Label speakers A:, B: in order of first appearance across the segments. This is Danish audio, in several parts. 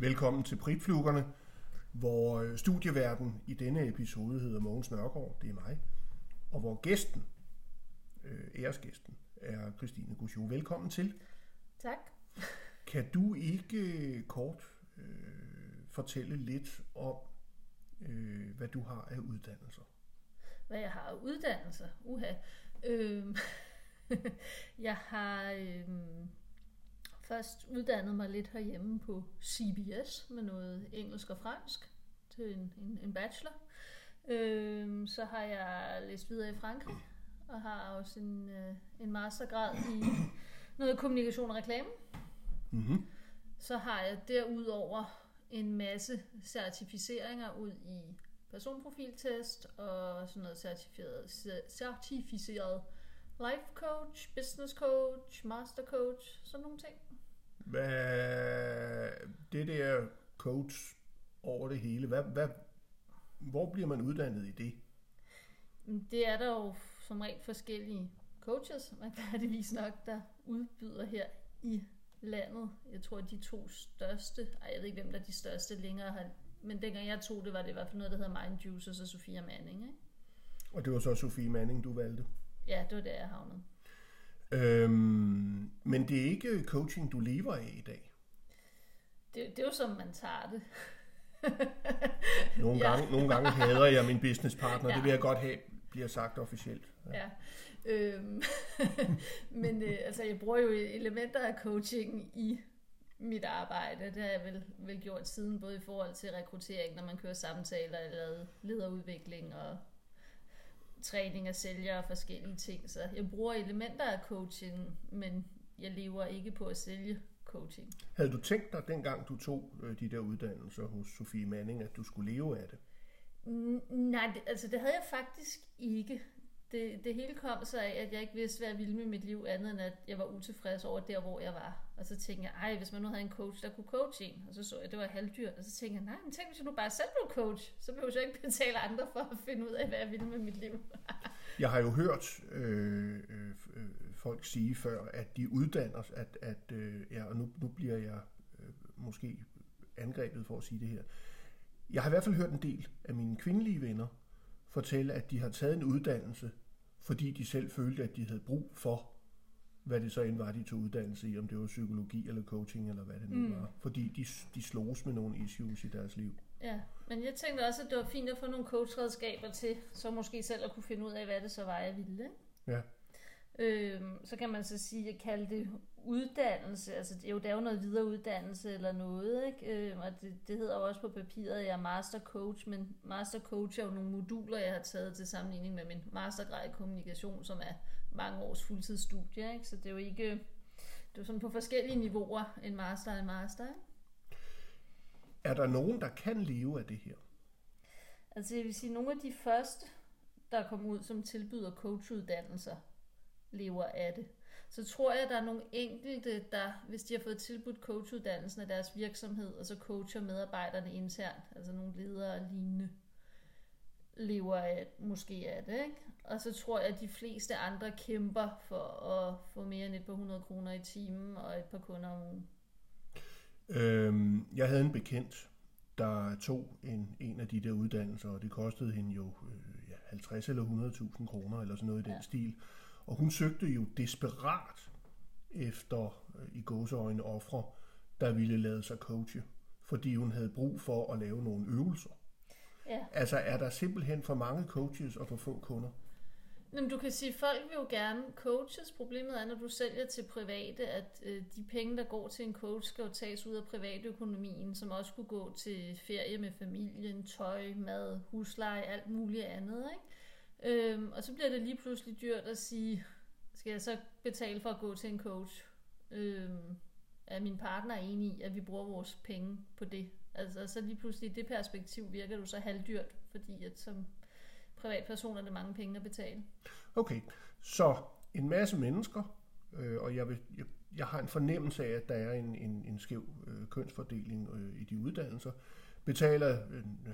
A: Velkommen til Pritfluggerne, hvor øh, studieverden i denne episode hedder Mogens Nørgaard, det er mig, og hvor gæsten, øh, æresgæsten, er Christine Gusjo. Velkommen til.
B: Tak.
A: Kan du ikke kort øh, fortælle lidt om, øh, hvad du har af uddannelser?
B: Hvad jeg har af uddannelser? Uha. Øhm, jeg har øhm, først uddannet mig lidt herhjemme på CBS med noget engelsk og fransk til en, en, en bachelor. Øhm, så har jeg læst videre i Frankrig og har også en, øh, en mastergrad i noget kommunikation og reklame.
A: Mm-hmm.
B: Så har jeg derudover en masse certificeringer ud i personprofiltest og sådan noget certificeret, certificeret life coach, business coach, master coach, sådan nogle ting.
A: Hvad, det der coach over det hele, hvad, hvad, hvor bliver man uddannet i det?
B: Det er der jo som regel forskellige coaches, retfærdigvis nok, der udbyder her i landet. Jeg tror, de to største, ej, jeg ved ikke, hvem der er de største længere har, men dengang jeg tog det, var det i hvert fald noget, der hedder Mind Juice og så Sofia Manning. Ikke?
A: Og det var så Sofie Manning, du valgte?
B: Ja, det var der, jeg havnede.
A: Øhm, men det er ikke coaching, du lever af i dag?
B: Det, det er jo som man tager det.
A: nogle, gange, ja. nogle gange hader jeg min businesspartner, ja. det vil jeg godt have, bliver sagt officielt.
B: Ja. ja. Øhm, men øh, altså, jeg bruger jo elementer af coaching i mit arbejde. Det har jeg vel, vel gjort siden, både i forhold til rekruttering, når man kører samtaler, eller lederudvikling og træning af sælgere og forskellige ting. Så jeg bruger elementer af coaching, men jeg lever ikke på at sælge coaching.
A: Havde du tænkt dig, dengang du tog øh, de der uddannelser hos Sofie Manning, at du skulle leve af det?
B: Nej, det, altså det havde jeg faktisk ikke det, det hele kom så af, at jeg ikke vidste, hvad jeg ville med mit liv, andet end at jeg var utilfreds over der, hvor jeg var. Og så tænkte jeg, ej, hvis man nu havde en coach, der kunne coache en, og så så jeg, at det var halvdyr. og så tænkte jeg, nej, men tænk, hvis jeg nu bare selv blev coach, så behøver jeg ikke betale andre for at finde ud af, hvad jeg ville med mit liv.
A: jeg har jo hørt øh, øh, øh, folk sige før, at de uddanner, at, at øh, ja, og nu, nu bliver jeg øh, måske angrebet for at sige det her. Jeg har i hvert fald hørt en del af mine kvindelige venner fortælle, at de har taget en uddannelse, fordi de selv følte, at de havde brug for, hvad det så end var, de tog uddannelse i, om det var psykologi eller coaching eller hvad det nu mm. var. Fordi de, de sloges med nogle issues i deres liv.
B: Ja, men jeg tænkte også, at det var fint at få nogle coachredskaber til, så måske selv at kunne finde ud af, hvad det så var, jeg ville. Ikke?
A: Ja.
B: Øhm, så kan man så sige, at kalde det uddannelse, altså det er jo, det er jo noget videreuddannelse eller noget, ikke? Øhm, og det, det hedder jo også på papiret, at jeg er master coach, men master coach er jo nogle moduler, jeg har taget til sammenligning med min mastergrad i kommunikation, som er mange års fuldtidsstudie, ikke? Så det er jo ikke, det er sådan på forskellige niveauer, en master og en master, ikke?
A: Er der nogen, der kan leve af det her?
B: Altså jeg vil sige, nogle af de første, der kom ud, som tilbyder coachuddannelser, lever af det. Så tror jeg, at der er nogle enkelte, der, hvis de har fået tilbudt coachuddannelsen af deres virksomhed, og så coacher medarbejderne internt, altså nogle ledere og lignende, lever af, måske af det. Ikke? Og så tror jeg, at de fleste andre kæmper for at få mere end et par hundrede kroner i timen og et par kunder om ugen.
A: Øhm, jeg havde en bekendt, der tog en, en af de der uddannelser, og det kostede hende jo øh, ja, 50 eller 100.000 kroner, eller sådan noget i den ja. stil. Og hun søgte jo desperat efter øh, i gåseøjne ofre, der ville lade sig coache, fordi hun havde brug for at lave nogle øvelser.
B: Ja.
A: Altså er der simpelthen for mange coaches og for få kunder?
B: Jamen, du kan sige, at folk vil jo gerne coaches. Problemet er, når du sælger til private, at øh, de penge, der går til en coach, skal jo tages ud af privatøkonomien, som også kunne gå til ferie med familien, tøj, mad, husleje, alt muligt andet. Ikke? Øhm, og så bliver det lige pludselig dyrt at sige, skal jeg så betale for at gå til en coach? Øhm, er min partner enig i, at vi bruger vores penge på det? Altså så lige pludselig i det perspektiv virker du så halvdyrt, fordi at som privatperson er det mange penge at betale.
A: Okay, så en masse mennesker, øh, og jeg, vil, jeg, jeg har en fornemmelse af, at der er en, en, en skæv øh, kønsfordeling øh, i de uddannelser betaler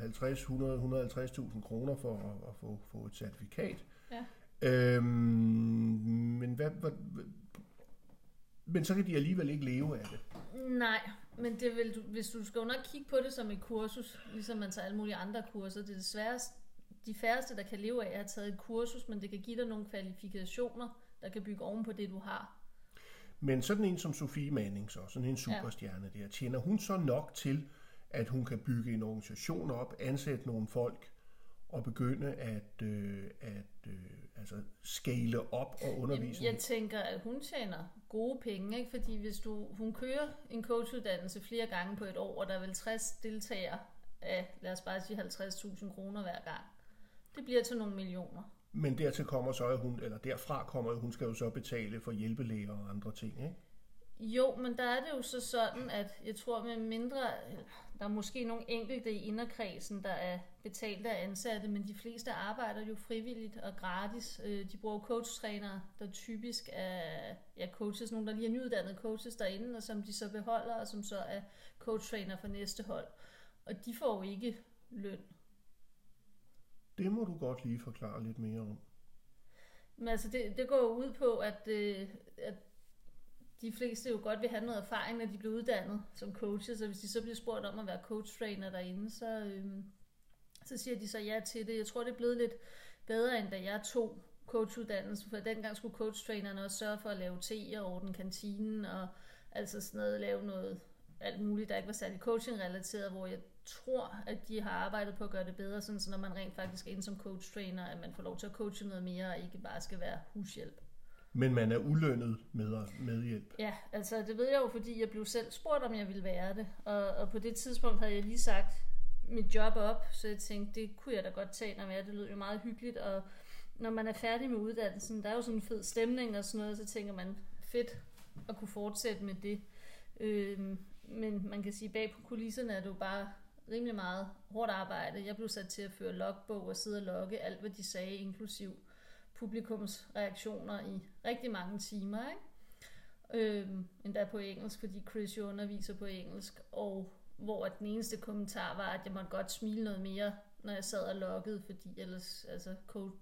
A: 50, 100, 150.000 kroner for at, at få, få et certifikat.
B: Ja.
A: Øhm, men hvad, hvad, Men så kan de alligevel ikke leve af det.
B: Nej, men det vil du, hvis du skal jo nok kigge på det som et kursus, ligesom man tager alle mulige andre kurser, det er det sværeste, de færreste, der kan leve af at have taget et kursus, men det kan give dig nogle kvalifikationer, der kan bygge oven på det, du har.
A: Men sådan en som Sofie Manning, så, sådan en superstjerne der, tjener hun så nok til, at hun kan bygge en organisation op, ansætte nogle folk og begynde at, øh, at øh, altså scale op og undervise?
B: Jeg tænker, at hun tjener gode penge, ikke? fordi hvis du, hun kører en coachuddannelse flere gange på et år, og der er vel 60 deltagere af, lad os bare sige 50.000 kroner hver gang, det bliver til nogle millioner.
A: Men dertil kommer så, at hun, eller derfra kommer, at hun skal jo så betale for hjælpelæger og andre ting, ikke?
B: Jo, men der er det jo så sådan, at jeg tror med mindre, der er måske nogle enkelte i inderkredsen, der er betalt af ansatte, men de fleste arbejder jo frivilligt og gratis. Øh, de bruger coach-trænere, der typisk er ja, coaches, nogle der lige er nyuddannede coaches derinde, og som de så beholder, og som så er coach-træner for næste hold. Og de får jo ikke løn.
A: Det må du godt lige forklare lidt mere om.
B: Men altså, det, det går jo ud på, at, øh, at de fleste jo godt vil have noget erfaring, når de bliver uddannet som coaches, og hvis de så bliver spurgt om at være coach-trainer derinde, så, øhm, så siger de så ja til det. Jeg tror, det er blevet lidt bedre, end da jeg tog coachuddannelsen, for dengang skulle coach-trainerne også sørge for at lave te og ordne kantinen, og altså sådan noget, lave noget alt muligt, der ikke var særlig coaching-relateret, hvor jeg tror, at de har arbejdet på at gøre det bedre, sådan så når man rent faktisk er inde som coach-trainer, at man får lov til at coache noget mere, og ikke bare skal være hushjælp.
A: Men man er ulønnet med medhjælp.
B: Ja, altså det ved jeg jo, fordi jeg blev selv spurgt, om jeg ville være det. Og, og på det tidspunkt havde jeg lige sagt mit job op, så jeg tænkte, det kunne jeg da godt tage, når jeg Det lød jo meget hyggeligt, og når man er færdig med uddannelsen, der er jo sådan en fed stemning og sådan noget, så tænker man, fedt at kunne fortsætte med det. Øhm, men man kan sige, bag på kulisserne er det jo bare rimelig meget hårdt arbejde. Jeg blev sat til at føre logbog og sidde og logge alt, hvad de sagde, inklusiv publikums reaktioner i rigtig mange timer, ikke? Øhm, endda på engelsk, fordi Chris jo underviser på engelsk, og hvor den eneste kommentar var, at jeg måtte godt smile noget mere, når jeg sad og loggede, fordi ellers, altså, code,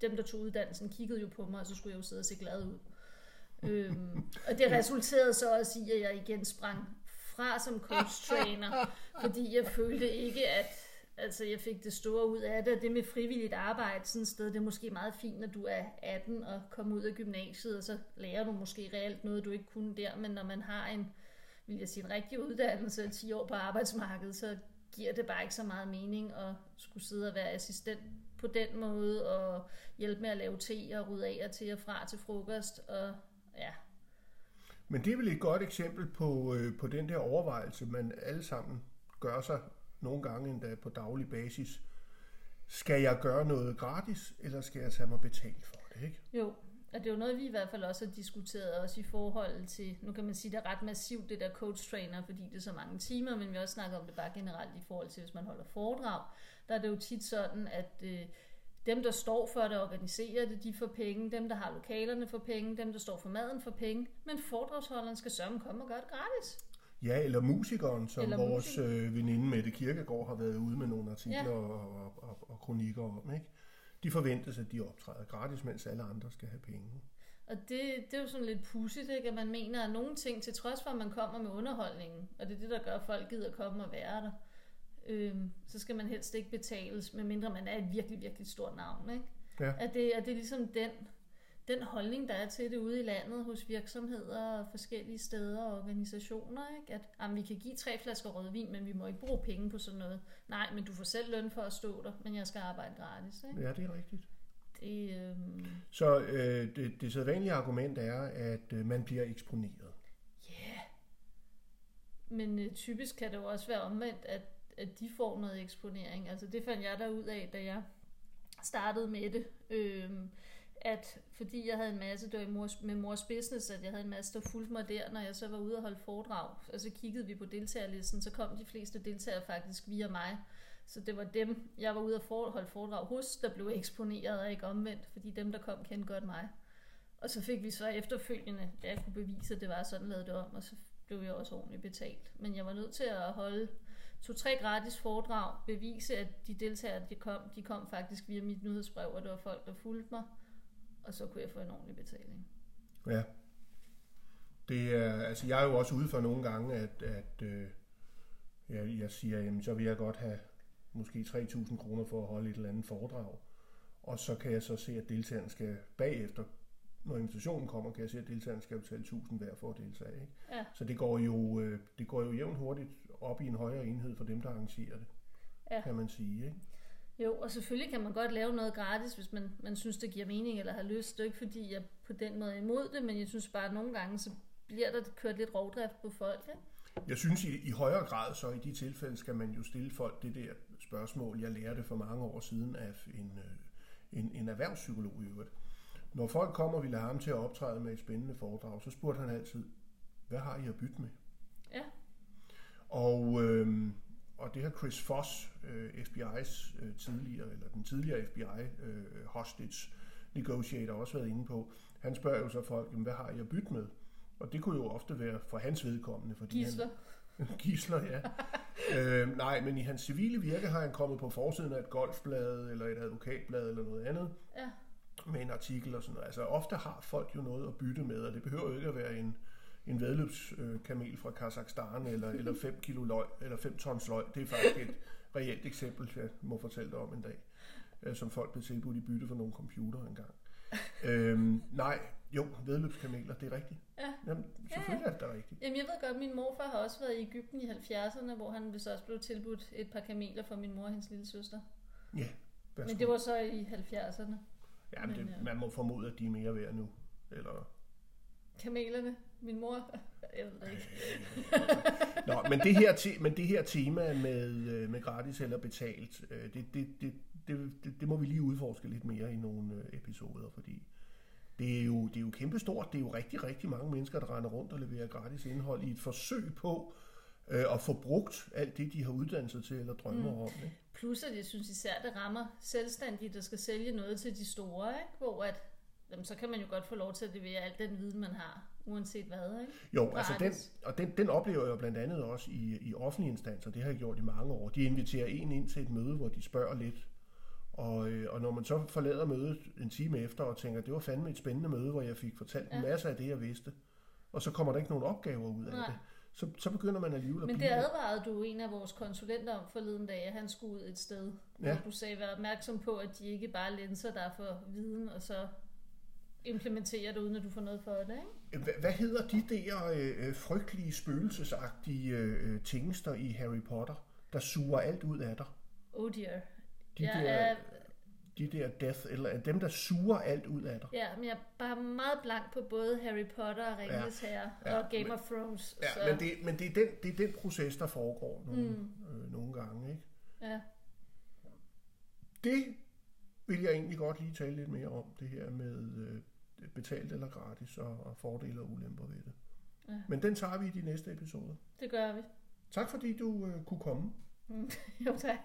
B: dem der tog uddannelsen kiggede jo på mig, og så skulle jeg jo sidde og se glad ud. øhm, og det resulterede så også i, at jeg igen sprang fra som coach trainer, fordi jeg følte ikke, at Altså, jeg fik det store ud af det, og det med frivilligt arbejde sådan et sted, det er måske meget fint, når du er 18 og kommer ud af gymnasiet, og så lærer du måske reelt noget, du ikke kunne der, men når man har en, vil jeg sige, en rigtig uddannelse, og 10 år på arbejdsmarkedet, så giver det bare ikke så meget mening at skulle sidde og være assistent på den måde, og hjælpe med at lave te og rydde af og til og fra til frokost, og ja.
A: Men det er vel et godt eksempel på, øh, på den der overvejelse, man alle sammen gør sig nogle gange endda på daglig basis. Skal jeg gøre noget gratis, eller skal jeg tage mig betalt for det? Ikke?
B: Jo, og det er jo noget, vi i hvert fald også har diskuteret, også i forhold til, nu kan man sige, det er ret massivt, det der coach-trainer, fordi det er så mange timer, men vi har også snakket om det bare generelt i forhold til, hvis man holder foredrag, der er det jo tit sådan, at øh, dem, der står for det, organiserer det, de får penge, dem, der har lokalerne får penge, dem, der står for maden får penge, men foredragsholderen skal sørge komme og gøre det gratis.
A: Ja, eller musikeren, som eller vores øh, veninde Mette Kirkegaard har været ude med nogle artikler ja. og, og, og, og kronikker om. Ikke? De forventes, at de optræder gratis, mens alle andre skal have penge.
B: Og det, det er jo sådan lidt pudsigt, ikke? at man mener, at nogle ting, til trods for, at man kommer med underholdningen, og det er det, der gør, at folk gider komme og være der, øhm, så skal man helst ikke betales, medmindre man er et virkelig, virkelig stort navn. Ikke? Ja. At, det, at det er ligesom den den holdning, der er til det ude i landet hos virksomheder og forskellige steder og organisationer, ikke? at jamen, vi kan give tre flasker rødvin, men vi må ikke bruge penge på sådan noget. Nej, men du får selv løn for at stå der, men jeg skal arbejde gratis. Ikke?
A: Ja, det er rigtigt. Det, øh... Så øh, det, det sædvanlige argument er, at øh, man bliver eksponeret.
B: Ja, yeah. men øh, typisk kan det jo også være omvendt, at, at de får noget eksponering. Altså det fandt jeg der ud af, da jeg startede med det. Øh, at fordi jeg havde en masse, det var mors, med mors business, at jeg havde en masse, der fulgte mig der, når jeg så var ude og holde foredrag, og så kiggede vi på deltagerlisten, så kom de fleste deltagere faktisk via mig. Så det var dem, jeg var ude og holde foredrag hos, der blev eksponeret og ikke omvendt, fordi dem, der kom, kendte godt mig. Og så fik vi så efterfølgende, da jeg kunne bevise, at det var sådan, lavet det om, og så blev jeg også ordentligt betalt. Men jeg var nødt til at holde to-tre gratis foredrag, bevise, at de deltagere, de kom, de kom faktisk via mit nyhedsbrev, og det var folk, der fulgte mig og så kunne jeg få en ordentlig betaling.
A: Ja. Det er, altså jeg er jo også ude for nogle gange, at, at øh, jeg, jeg siger, jamen så vil jeg godt have måske 3.000 kroner for at holde et eller andet foredrag. Og så kan jeg så se, at deltagerne skal bagefter, når invitationen kommer, kan jeg se, at deltagerne skal betale 1.000 hver for at deltage. Ikke?
B: Ja.
A: Så det går, jo, øh, det går jo jævnt hurtigt op i en højere enhed for dem, der arrangerer det,
B: Ja.
A: kan man sige. Ikke?
B: Jo, og selvfølgelig kan man godt lave noget gratis, hvis man, man synes, det giver mening eller har lyst. Det er ikke fordi, jeg på den måde er imod det, men jeg synes bare, at nogle gange, så bliver der kørt lidt rovdrift på folk. Ikke?
A: Jeg synes i, i højere grad så i de tilfælde skal man jo stille folk det der spørgsmål, jeg lærte for mange år siden af en, øh, en, en erhvervspsykolog i øvrigt. Når folk kommer og ville have ham til at optræde med et spændende foredrag, så spurgte han altid, hvad har I at bytte med?
B: Ja.
A: Og, øh, og det har Chris Foss, øh, FBI's øh, tidligere, eller den tidligere FBI øh, hostage negotiator også været inde på. Han spørger jo så folk, jamen, hvad har I at bytte med? Og det kunne jo ofte være for hans vedkommende, fordi
B: Gisler.
A: han, Gisler, ja. øh, nej, men i hans civile virke har han kommet på forsiden af et golfblad, eller et advokatblad, eller noget andet,
B: Ja.
A: med en artikel og sådan noget. Altså ofte har folk jo noget at bytte med, og det behøver jo ikke at være en, en vedløbskamel fra Kazakhstan, eller, eller 5 kilo løg, eller 5 tons løg. Det er faktisk et reelt eksempel, jeg må fortælle dig om en dag, øh, som folk blev tilbudt i bytte for nogle computer engang. øhm, nej, jo, vedløbskameler, det er rigtigt.
B: Ja.
A: Jamen, selvfølgelig er det rigtigt.
B: Jamen, jeg ved godt, min morfar har også været i Ægypten i 70'erne, hvor han vist også blev tilbudt et par kameler for min mor og hendes lille søster.
A: Ja,
B: Men det var så i 70'erne.
A: ja, men det,
B: men, øh,
A: man må formode, at de er mere værd nu. Eller
B: Kamelerne, min mor, jeg ved det ikke.
A: Nå, men det her, te- men det her tema med, øh, med gratis eller betalt, øh, det, det, det, det, det, det må vi lige udforske lidt mere i nogle øh, episoder, fordi det er, jo, det er jo kæmpestort. Det er jo rigtig, rigtig mange mennesker, der render rundt og leverer gratis indhold i et forsøg på øh, at få brugt alt det, de har uddannet sig til eller drømmer mm. om. Ikke?
B: Plus at jeg synes især, det rammer selvstændige, der skal sælge noget til de store, ikke? hvor at, jamen, så kan man jo godt få lov til at levere al den viden, man har, uanset hvad. Ikke?
A: Jo, altså den,
B: Gratis.
A: og den, den oplever jeg blandt andet også i, i offentlige instanser. Det har jeg gjort i mange år. De inviterer en ind til et møde, hvor de spørger lidt. Og, øh, og når man så forlader mødet en time efter og tænker, det var fandme et spændende møde, hvor jeg fik fortalt ja. En masse af det, jeg vidste. Og så kommer der ikke nogen opgaver ud af
B: Nej.
A: det. Så, så begynder man alligevel at
B: Men det advarede du en af vores konsulenter om forleden dag, at han skulle ud et sted. Ja. Hvor du sagde, vær opmærksom på, at de ikke bare linser dig for viden, og så implementerer det, uden at du får noget for det. Ikke?
A: Hvad, hvad hedder de der øh, øh, frygtelige, spøgelsesagtige øh, øh, tingester i Harry Potter, der suger alt ud af dig?
B: Oh dear.
A: De
B: jeg
A: der,
B: er,
A: de der death, eller dem, der suger alt ud af dig.
B: ja, men jeg er bare meget blank på både Harry Potter og Ringenes ja. Herre
A: Ja,
B: og Game
A: men-
B: of Thrones.
A: Ja,
B: så,
A: men, det, men det, er den, det er den proces, der foregår nogle,
B: Mm.
A: mm. øh, nogle gange. Ikke?
B: ja.
A: Det vil jeg egentlig godt lige tale lidt mere om, det her med øh, betalt eller gratis, og, og fordele og ulemper ved det.
B: Ja.
A: Men den tager vi i de næste episoder.
B: det gør vi.
A: Tak fordi du øh, kunne komme.
B: jo, tak.